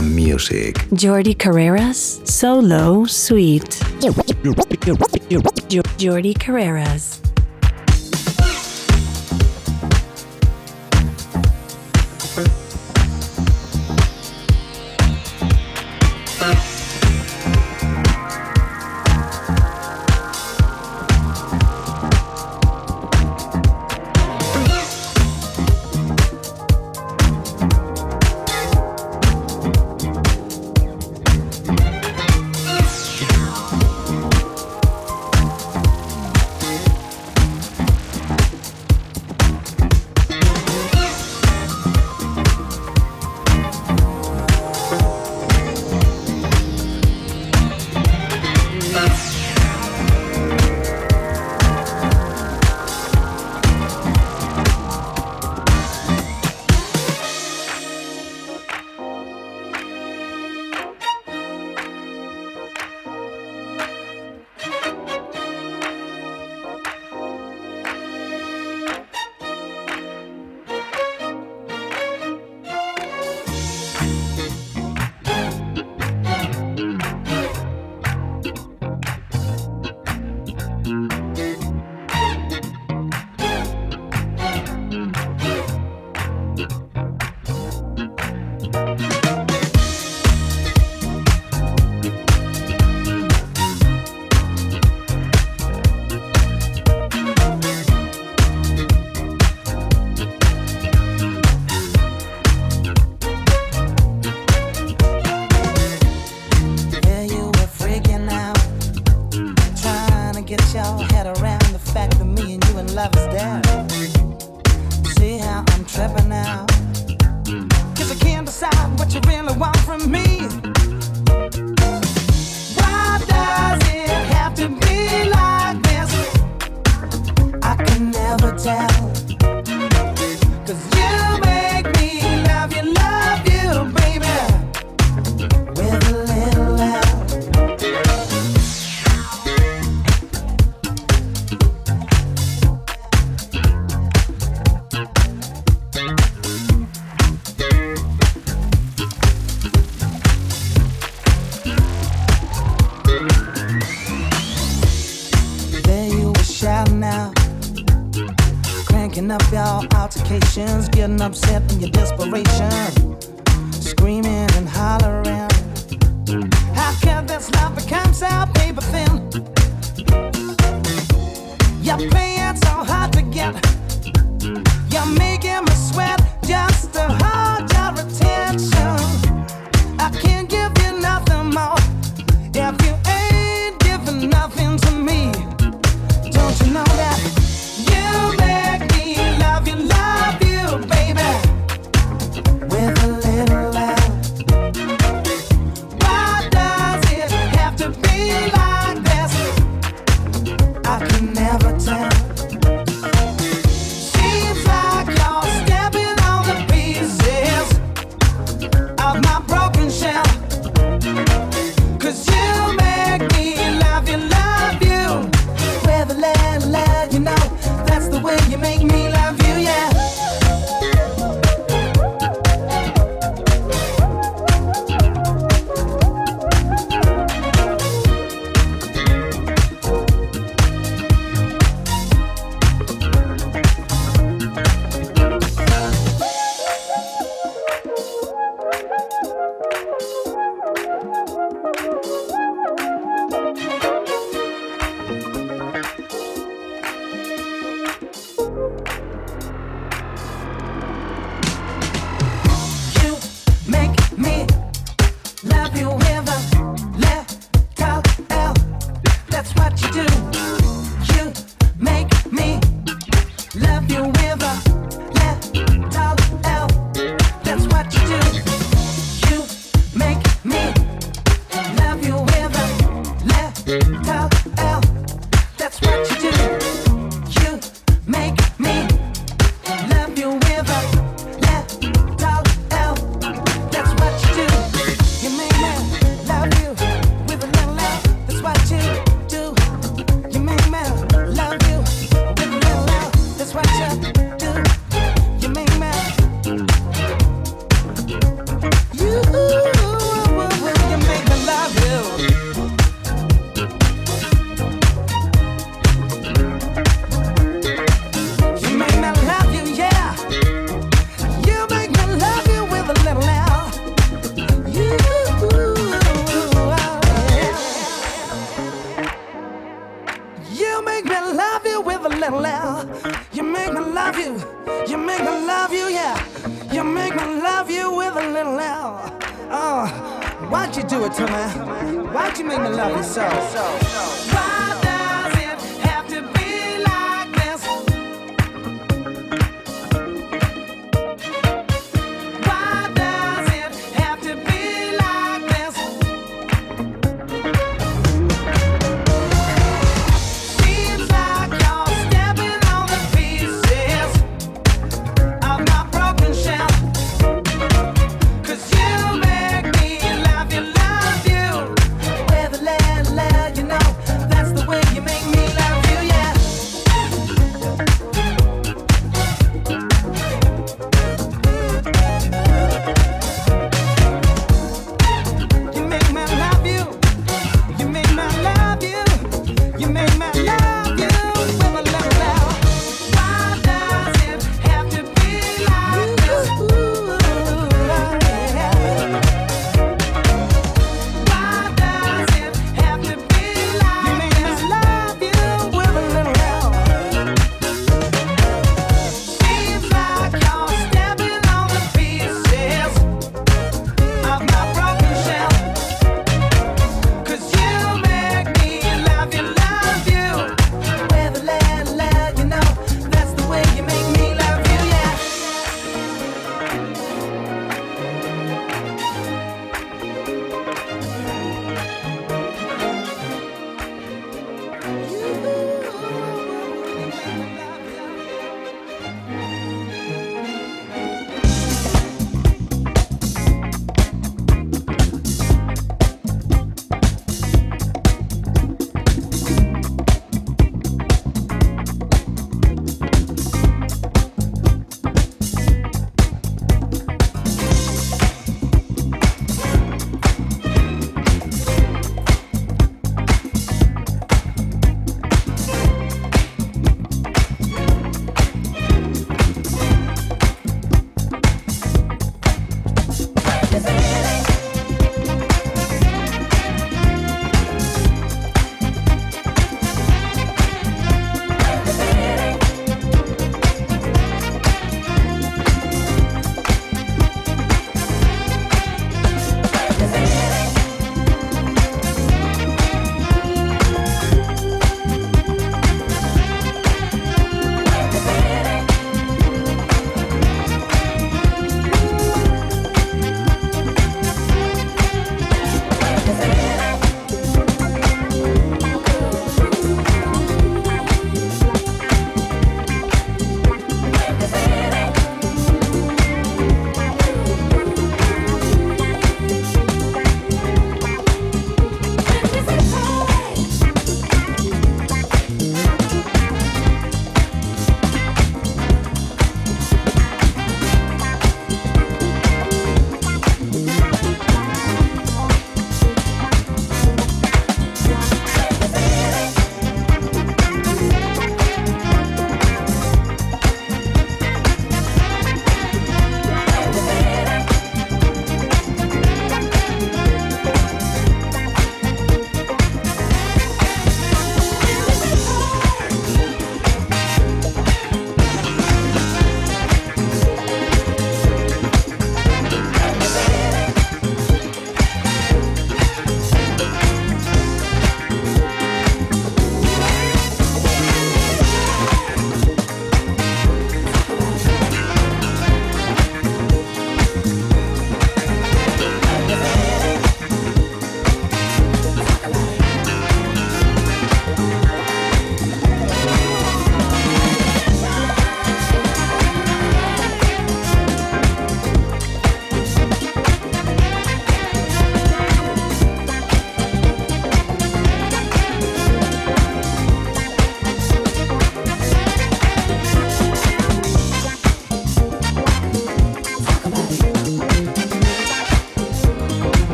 Music. Jordi Carreras, Solo Sweet. Jordi Carreras.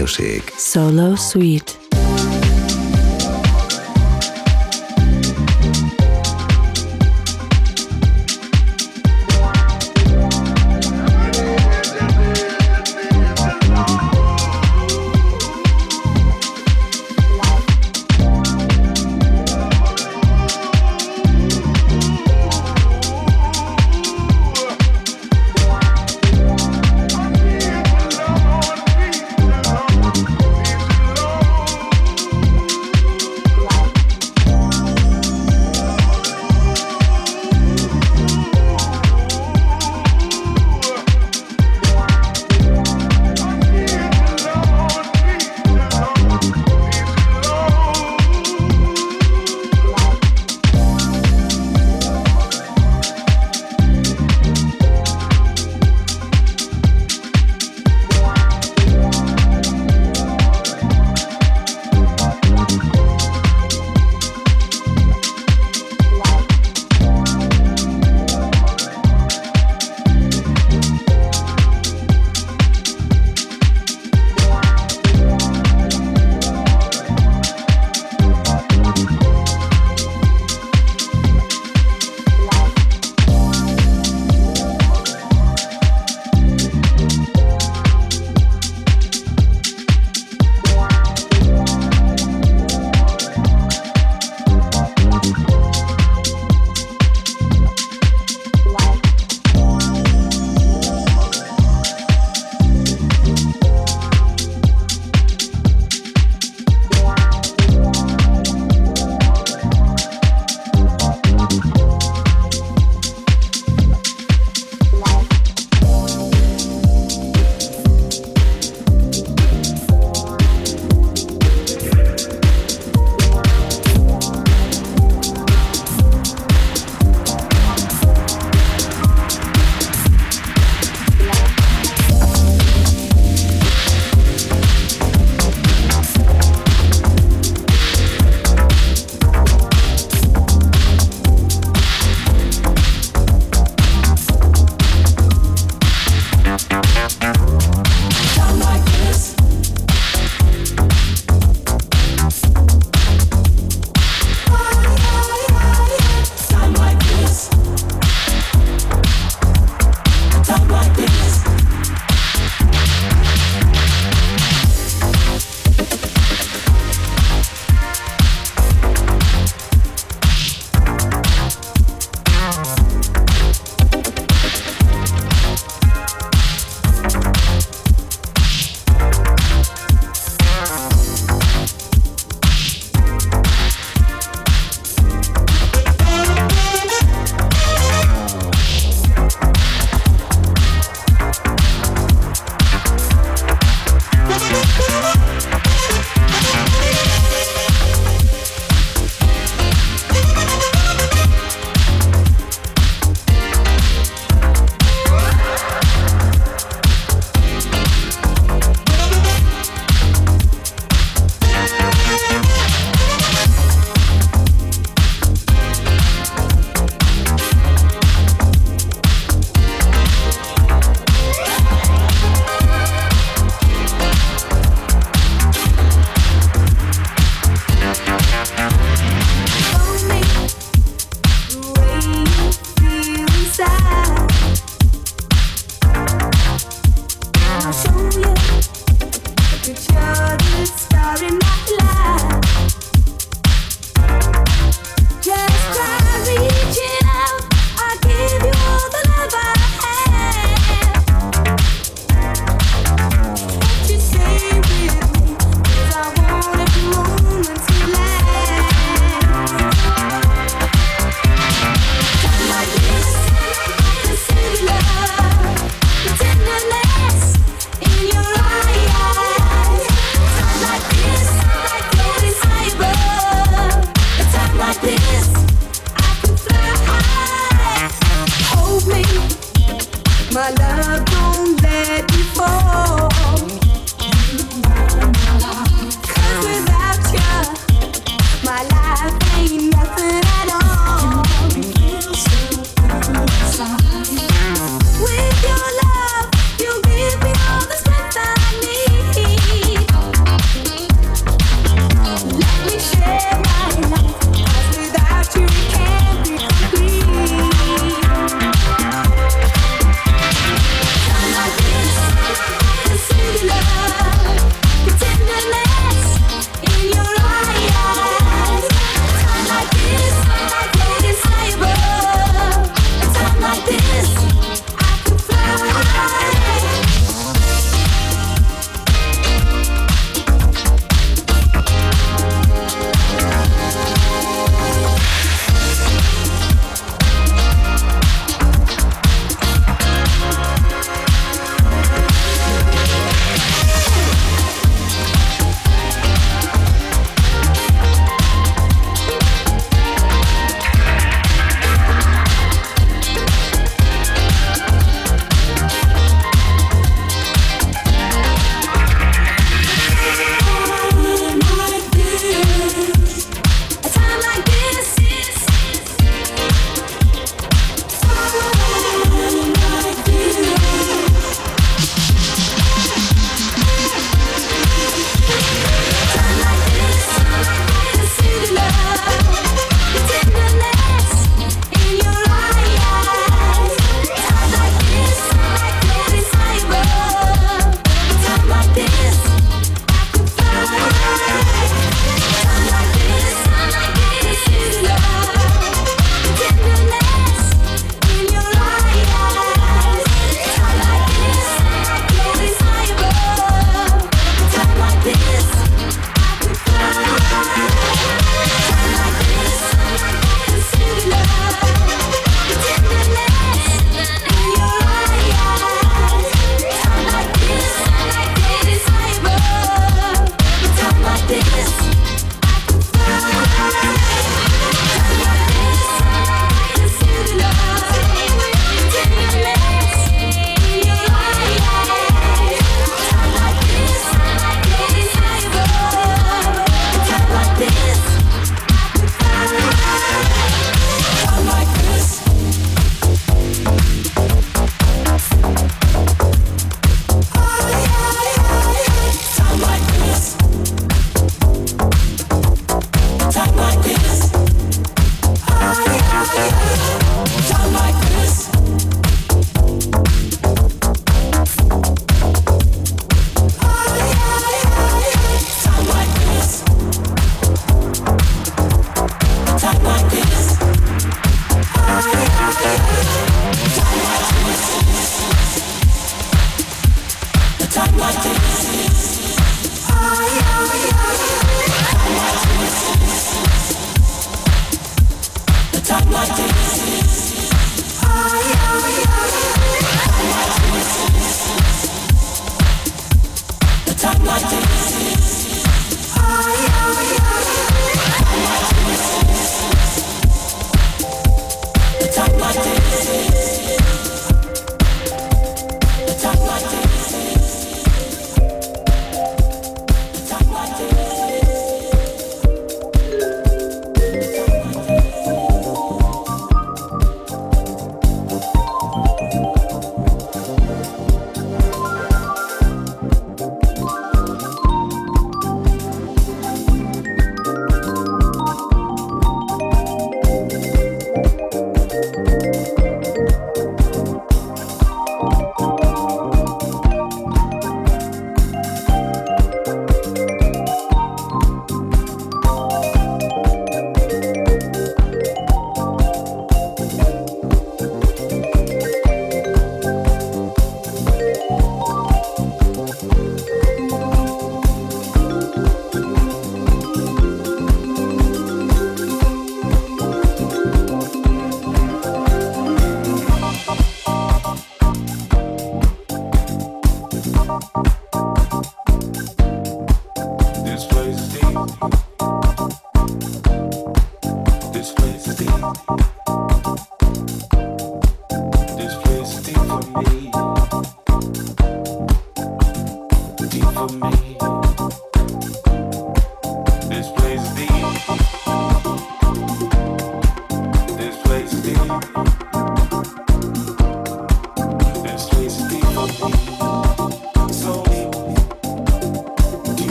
Music. Solo Suite.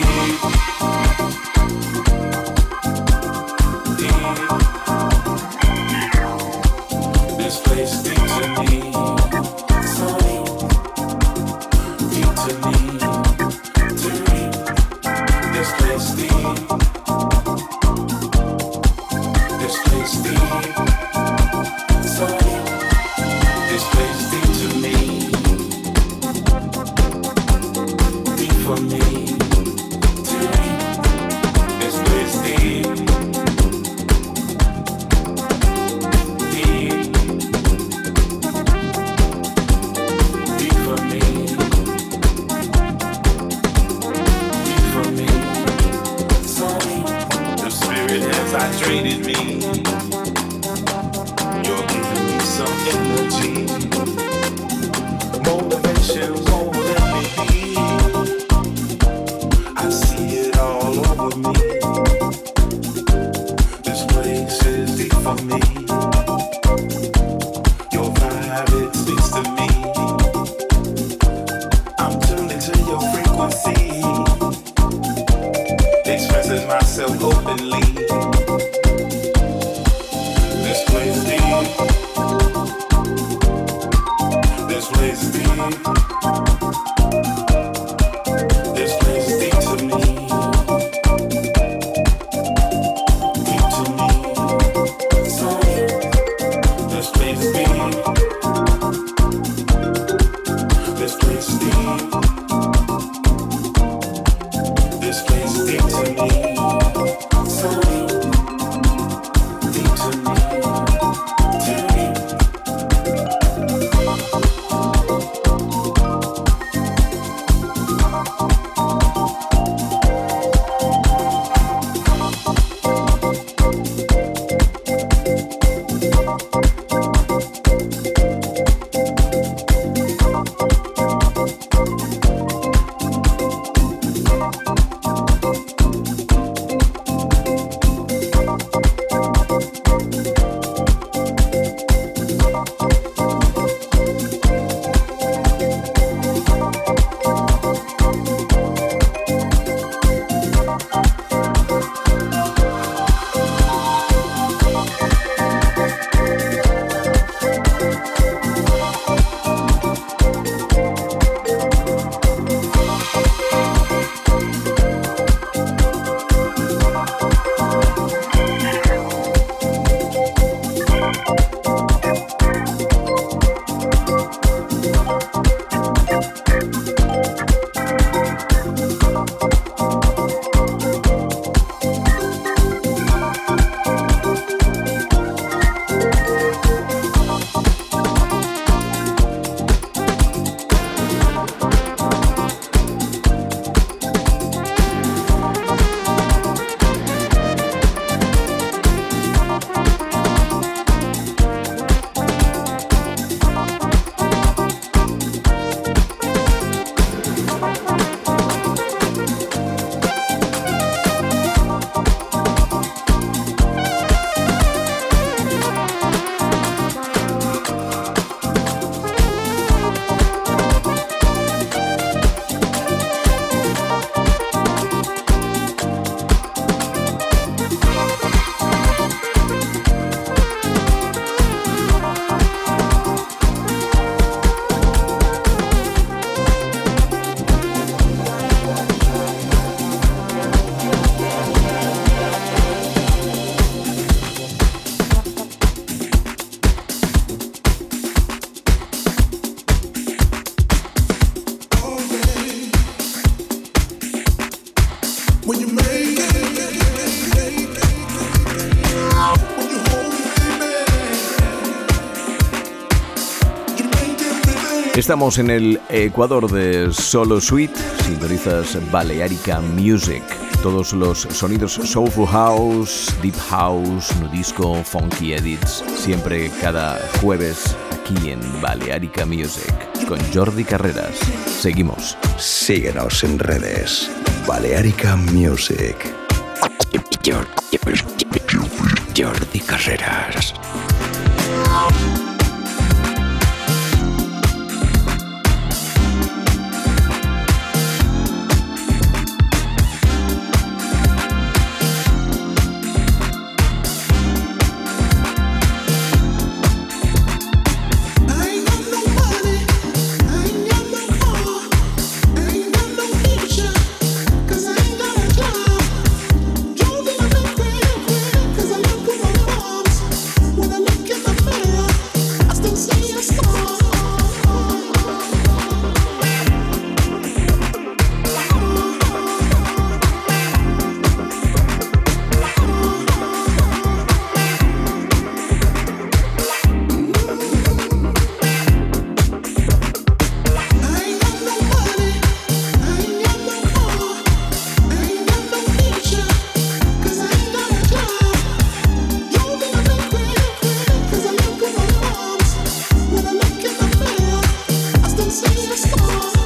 Deep. Deep. This place. Estamos en el Ecuador de Solo Suite, sintonizas Balearica Music. Todos los sonidos Soulful House, Deep House, Nudisco, Funky Edits, siempre cada jueves aquí en Balearica Music con Jordi Carreras. Seguimos. Síguenos en redes. Balearica Music. Jordi Carreras. Oh.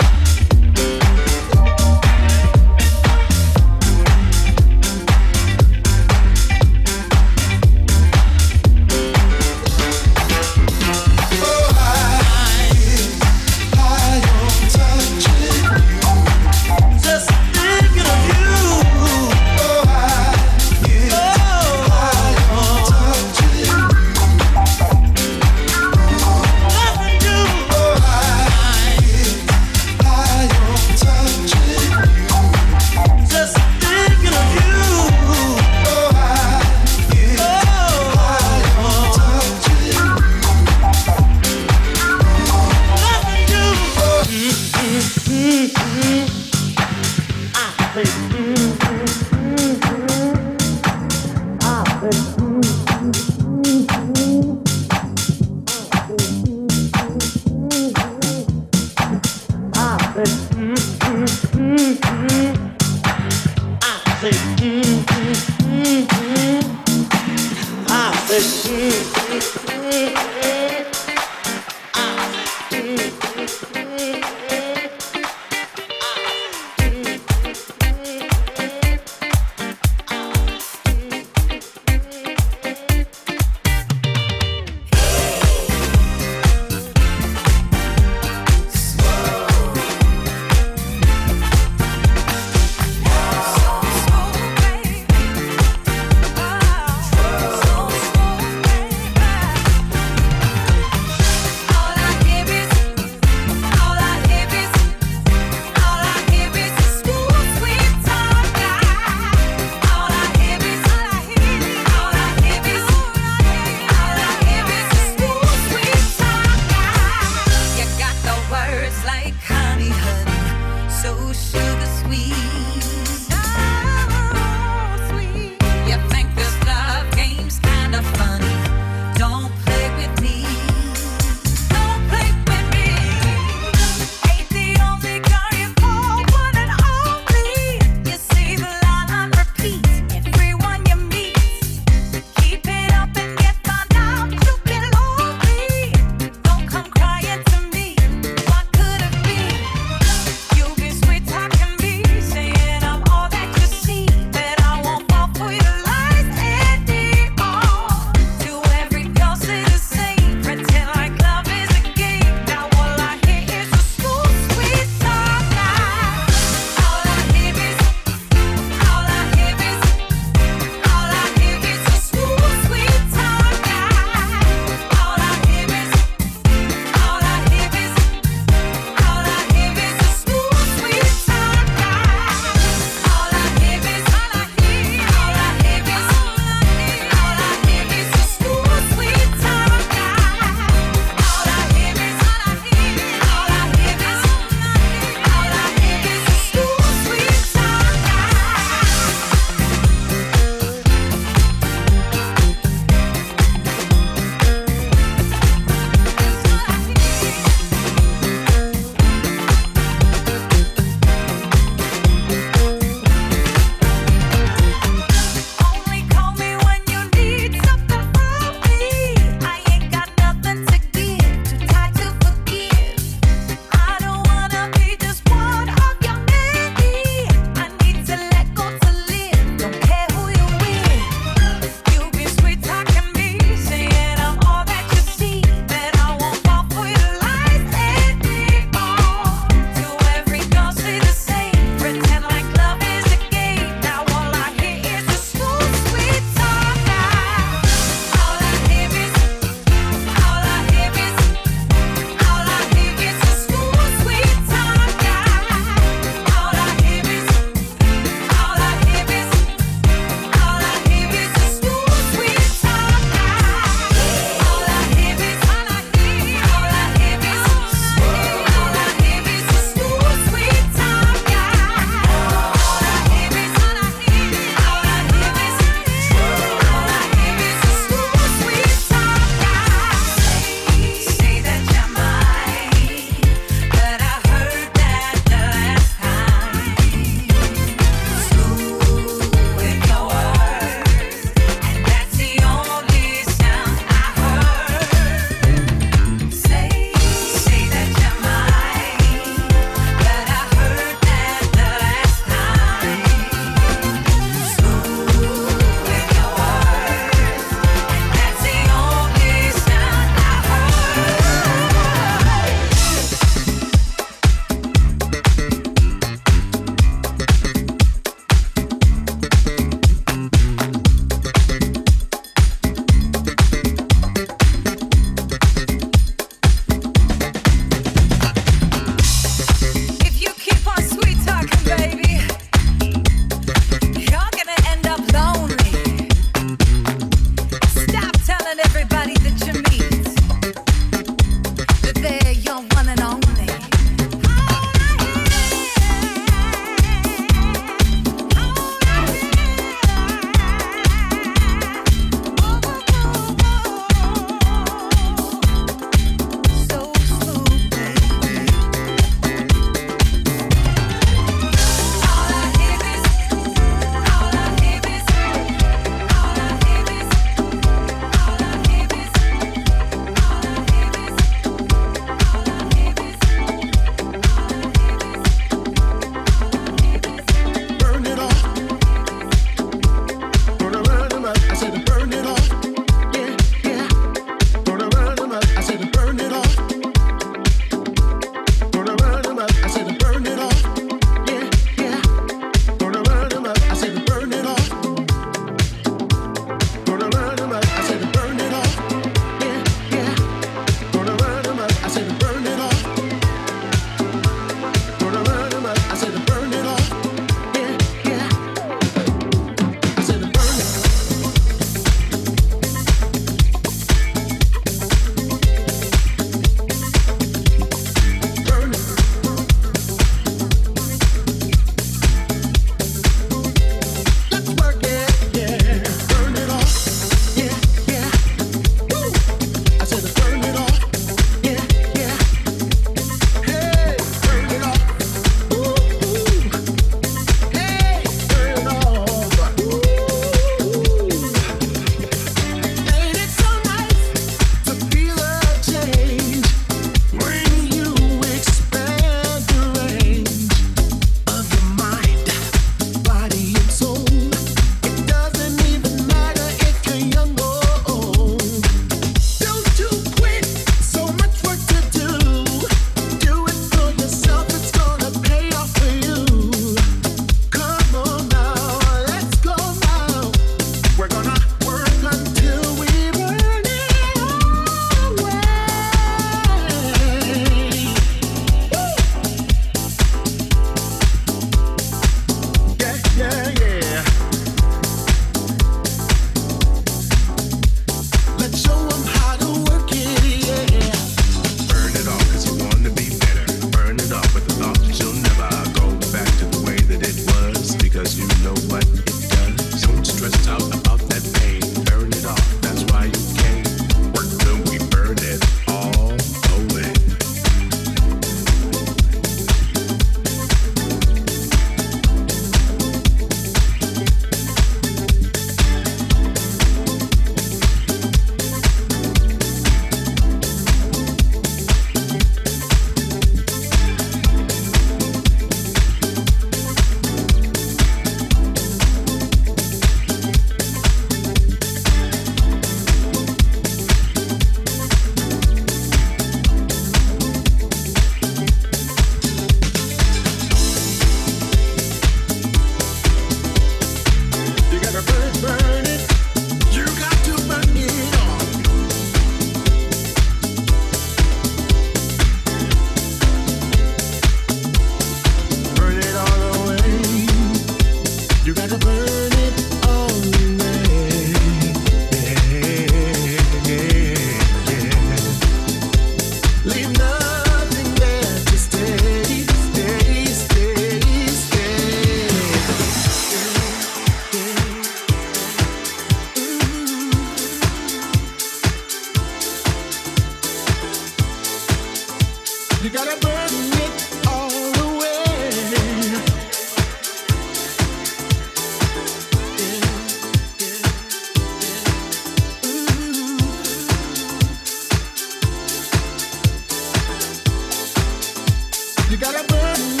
You gotta burn.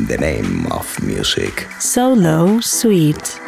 In the name of music. Solo Suite.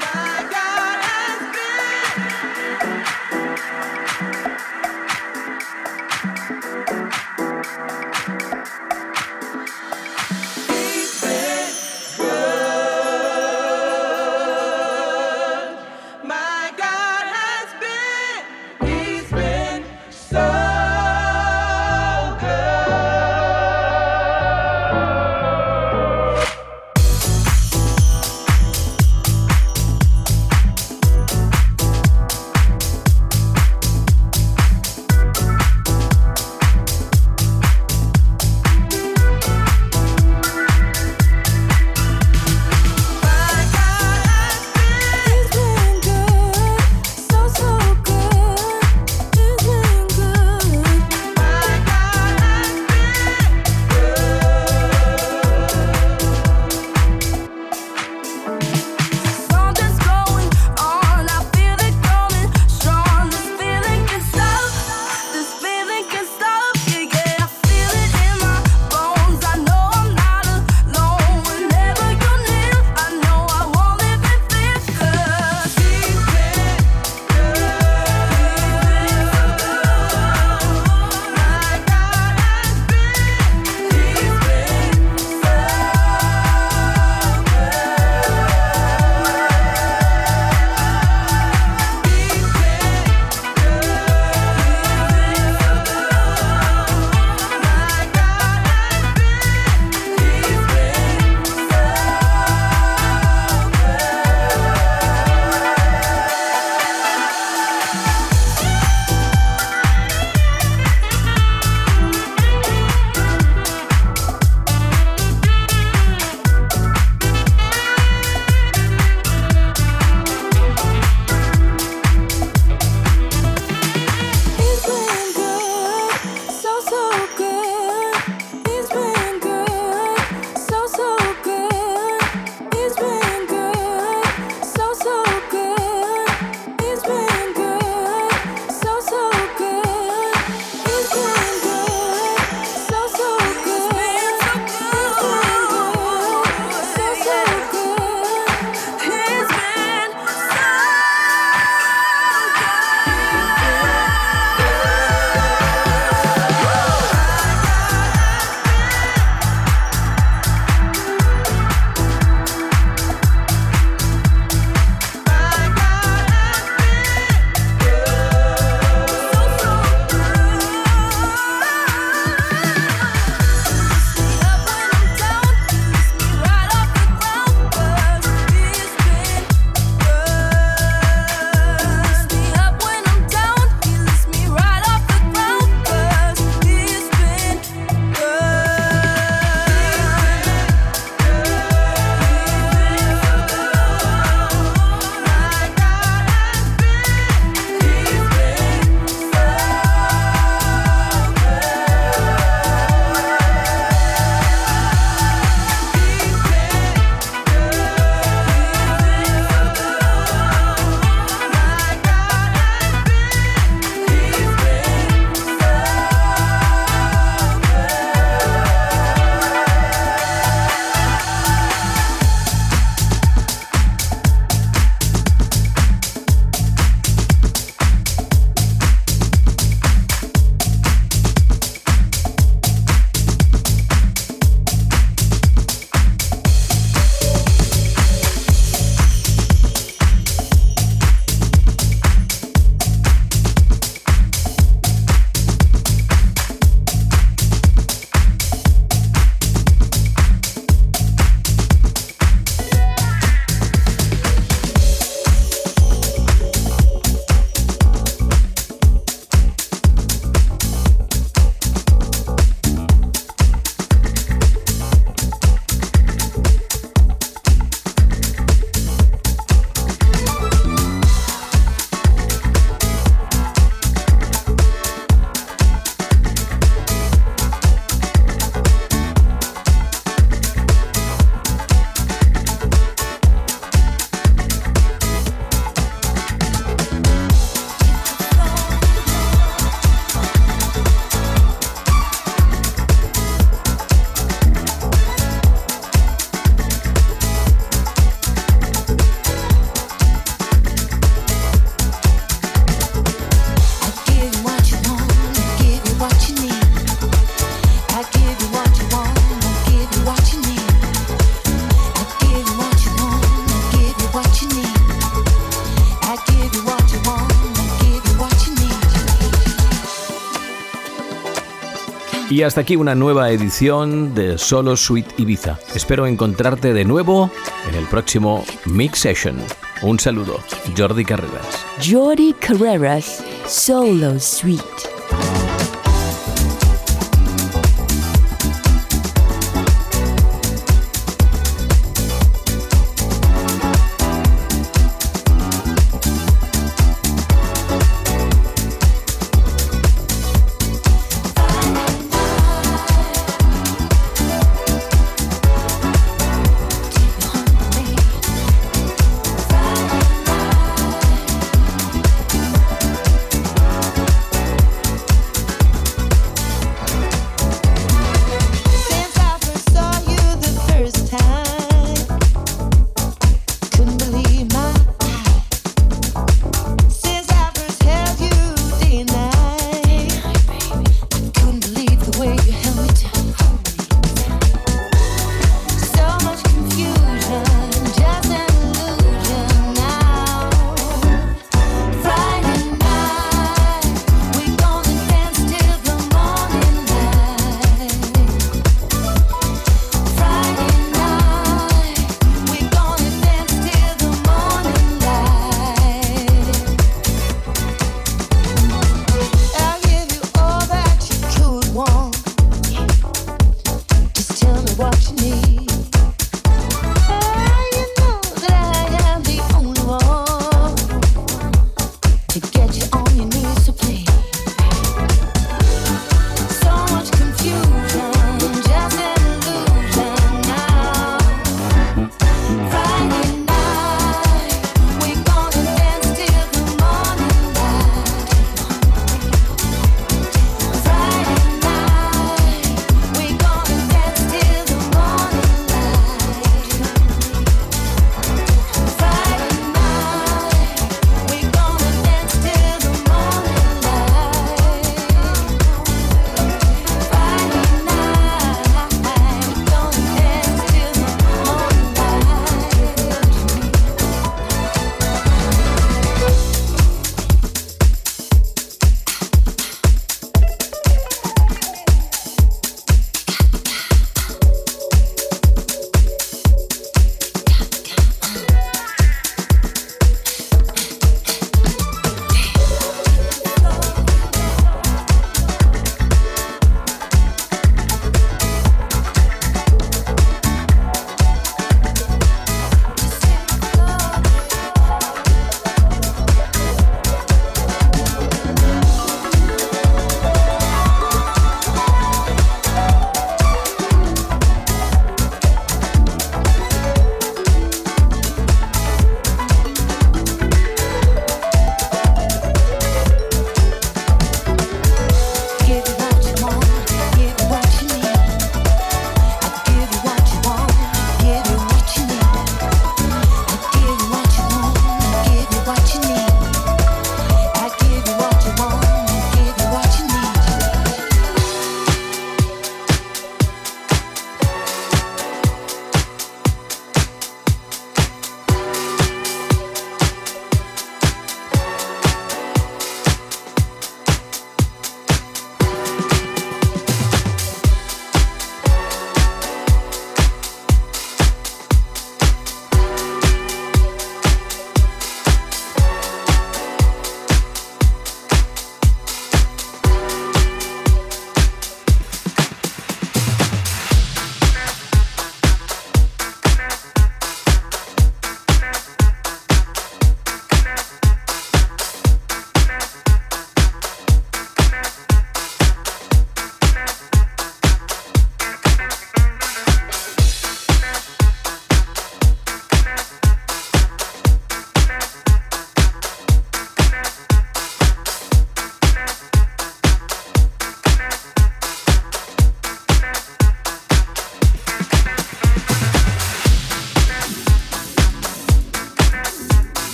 Y hasta aquí una nueva edición de Solo Suite Ibiza. Espero encontrarte de nuevo en el próximo Mix Session. Un saludo, Jordi Carreras. Jordi Carreras, Solo Suite.